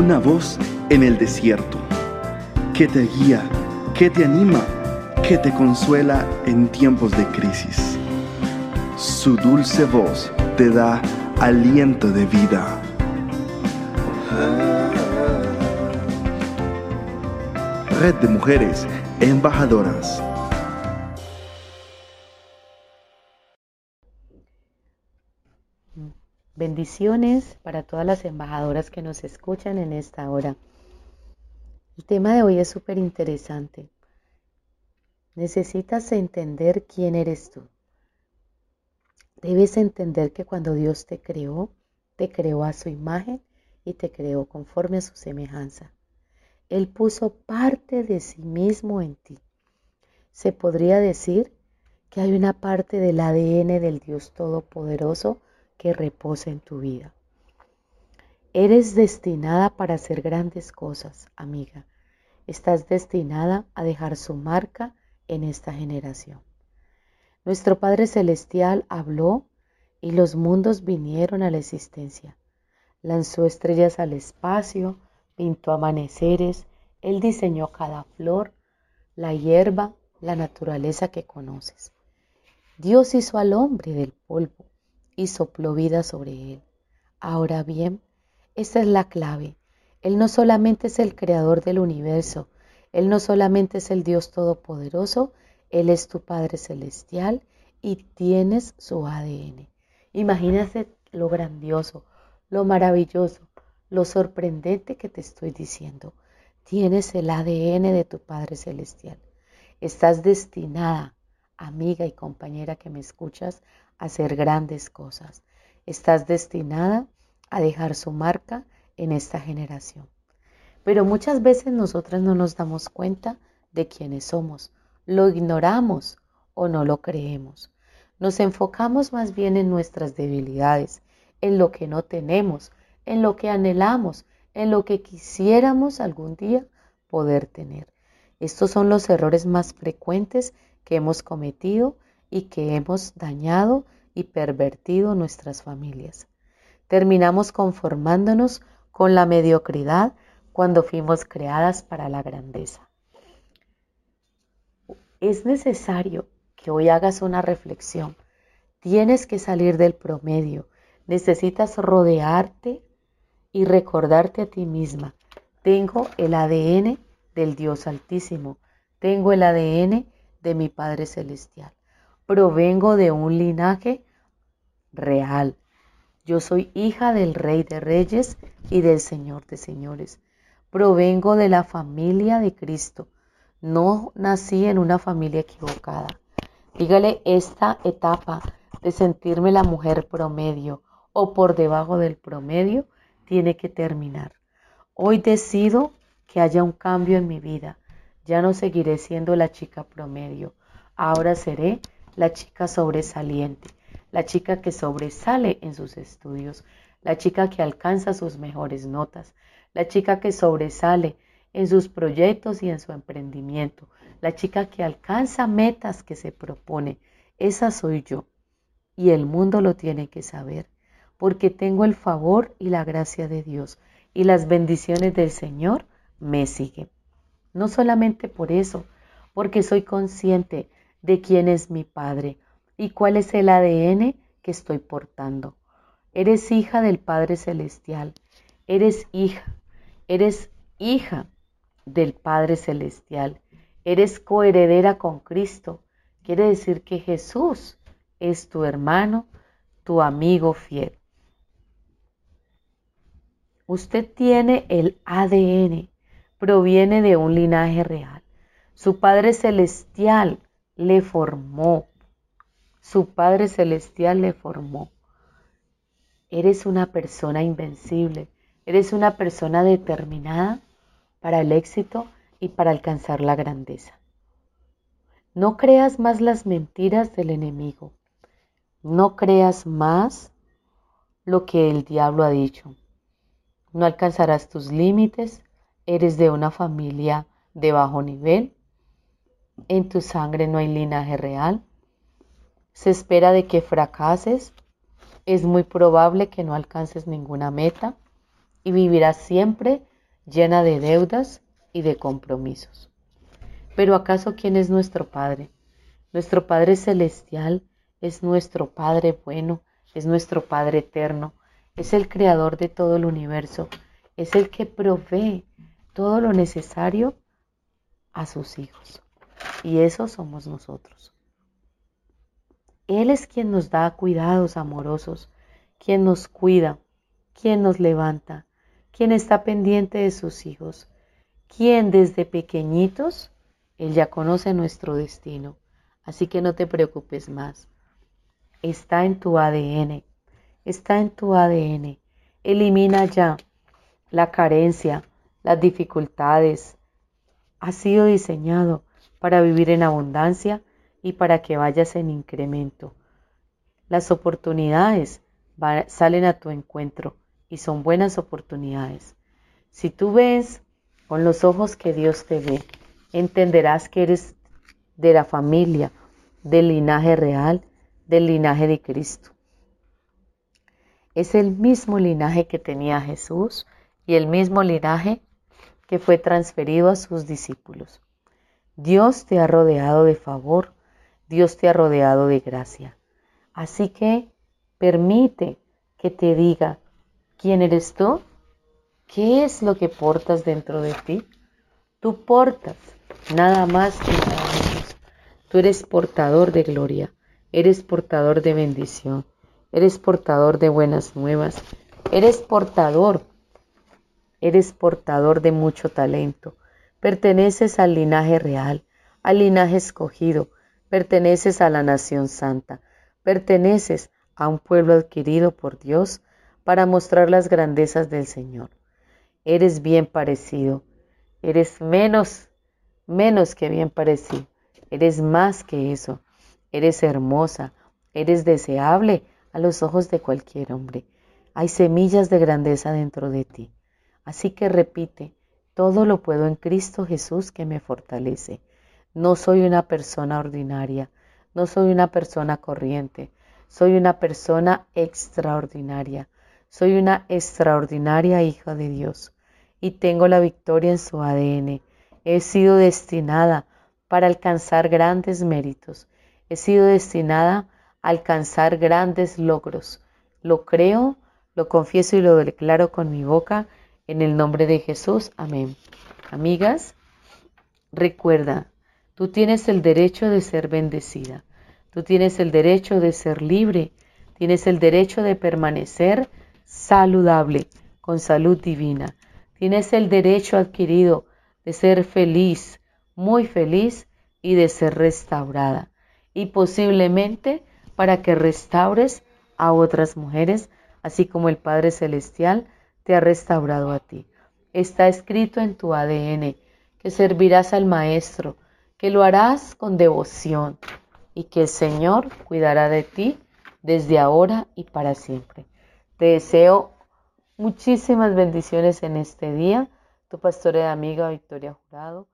una voz en el desierto, que te guía, que te anima, que te consuela en tiempos de crisis. Su dulce voz te da aliento de vida. Red de Mujeres Embajadoras. Bendiciones para todas las embajadoras que nos escuchan en esta hora. El tema de hoy es súper interesante. Necesitas entender quién eres tú. Debes entender que cuando Dios te creó, te creó a su imagen y te creó conforme a su semejanza. Él puso parte de sí mismo en ti. Se podría decir que hay una parte del ADN del Dios Todopoderoso que reposa en tu vida. Eres destinada para hacer grandes cosas, amiga. Estás destinada a dejar su marca en esta generación. Nuestro Padre Celestial habló y los mundos vinieron a la existencia. Lanzó estrellas al espacio, pintó amaneceres, Él diseñó cada flor, la hierba, la naturaleza que conoces. Dios hizo al hombre del polvo y sopló vida sobre él. Ahora bien, esta es la clave. Él no solamente es el creador del universo, Él no solamente es el Dios todopoderoso, Él es tu Padre celestial y tienes su ADN. Imagínate lo grandioso, lo maravilloso, lo sorprendente que te estoy diciendo. Tienes el ADN de tu Padre celestial. Estás destinada, amiga y compañera que me escuchas, hacer grandes cosas. Estás destinada a dejar su marca en esta generación. Pero muchas veces nosotras no nos damos cuenta de quiénes somos, lo ignoramos o no lo creemos. Nos enfocamos más bien en nuestras debilidades, en lo que no tenemos, en lo que anhelamos, en lo que quisiéramos algún día poder tener. Estos son los errores más frecuentes que hemos cometido y que hemos dañado y pervertido nuestras familias. Terminamos conformándonos con la mediocridad cuando fuimos creadas para la grandeza. Es necesario que hoy hagas una reflexión. Tienes que salir del promedio. Necesitas rodearte y recordarte a ti misma. Tengo el ADN del Dios Altísimo. Tengo el ADN de mi Padre Celestial. Provengo de un linaje real. Yo soy hija del Rey de Reyes y del Señor de Señores. Provengo de la familia de Cristo. No nací en una familia equivocada. Dígale esta etapa de sentirme la mujer promedio o por debajo del promedio tiene que terminar. Hoy decido que haya un cambio en mi vida. Ya no seguiré siendo la chica promedio. Ahora seré la chica sobresaliente, la chica que sobresale en sus estudios, la chica que alcanza sus mejores notas, la chica que sobresale en sus proyectos y en su emprendimiento, la chica que alcanza metas que se propone. Esa soy yo. Y el mundo lo tiene que saber, porque tengo el favor y la gracia de Dios, y las bendiciones del Señor me siguen. No solamente por eso, porque soy consciente de quién es mi Padre y cuál es el ADN que estoy portando. Eres hija del Padre Celestial, eres hija, eres hija del Padre Celestial, eres coheredera con Cristo. Quiere decir que Jesús es tu hermano, tu amigo fiel. Usted tiene el ADN, proviene de un linaje real. Su Padre Celestial le formó. Su Padre Celestial le formó. Eres una persona invencible. Eres una persona determinada para el éxito y para alcanzar la grandeza. No creas más las mentiras del enemigo. No creas más lo que el diablo ha dicho. No alcanzarás tus límites. Eres de una familia de bajo nivel en tu sangre no hay linaje real. Se espera de que fracases. Es muy probable que no alcances ninguna meta y vivirás siempre llena de deudas y de compromisos. Pero ¿acaso quién es nuestro Padre? Nuestro Padre Celestial es nuestro Padre bueno, es nuestro Padre eterno, es el creador de todo el universo, es el que provee todo lo necesario a sus hijos. Y eso somos nosotros. Él es quien nos da cuidados amorosos, quien nos cuida, quien nos levanta, quien está pendiente de sus hijos, quien desde pequeñitos, Él ya conoce nuestro destino. Así que no te preocupes más. Está en tu ADN, está en tu ADN. Elimina ya la carencia, las dificultades. Ha sido diseñado para vivir en abundancia y para que vayas en incremento. Las oportunidades salen a tu encuentro y son buenas oportunidades. Si tú ves con los ojos que Dios te ve, entenderás que eres de la familia, del linaje real, del linaje de Cristo. Es el mismo linaje que tenía Jesús y el mismo linaje que fue transferido a sus discípulos. Dios te ha rodeado de favor, Dios te ha rodeado de gracia. Así que permite que te diga, ¿quién eres tú? ¿Qué es lo que portas dentro de ti? Tú portas nada más que nada. Tú eres portador de gloria, eres portador de bendición, eres portador de buenas nuevas, eres portador, eres portador de mucho talento, perteneces al linaje real, al linaje escogido, perteneces a la nación santa, perteneces a un pueblo adquirido por Dios para mostrar las grandezas del Señor. Eres bien parecido, eres menos, menos que bien parecido, eres más que eso, eres hermosa, eres deseable a los ojos de cualquier hombre. Hay semillas de grandeza dentro de ti. Así que repite, todo lo puedo en Cristo Jesús que me fortalece. No soy una persona ordinaria, no soy una persona corriente, soy una persona extraordinaria. Soy una extraordinaria hija de Dios y tengo la victoria en su ADN. He sido destinada para alcanzar grandes méritos. He sido destinada a alcanzar grandes logros. Lo creo, lo confieso y lo declaro con mi boca en el nombre de Jesús. Amén. Amigas, recuerda, tú tienes el derecho de ser bendecida. Tú tienes el derecho de ser libre. Tienes el derecho de permanecer saludable, con salud divina. Tienes el derecho adquirido de ser feliz, muy feliz y de ser restaurada. Y posiblemente para que restaures a otras mujeres, así como el Padre Celestial te ha restaurado a ti. Está escrito en tu ADN que servirás al Maestro, que lo harás con devoción y que el Señor cuidará de ti desde ahora y para siempre. Te deseo muchísimas bendiciones en este día. Tu pastora y amiga Victoria Jurado.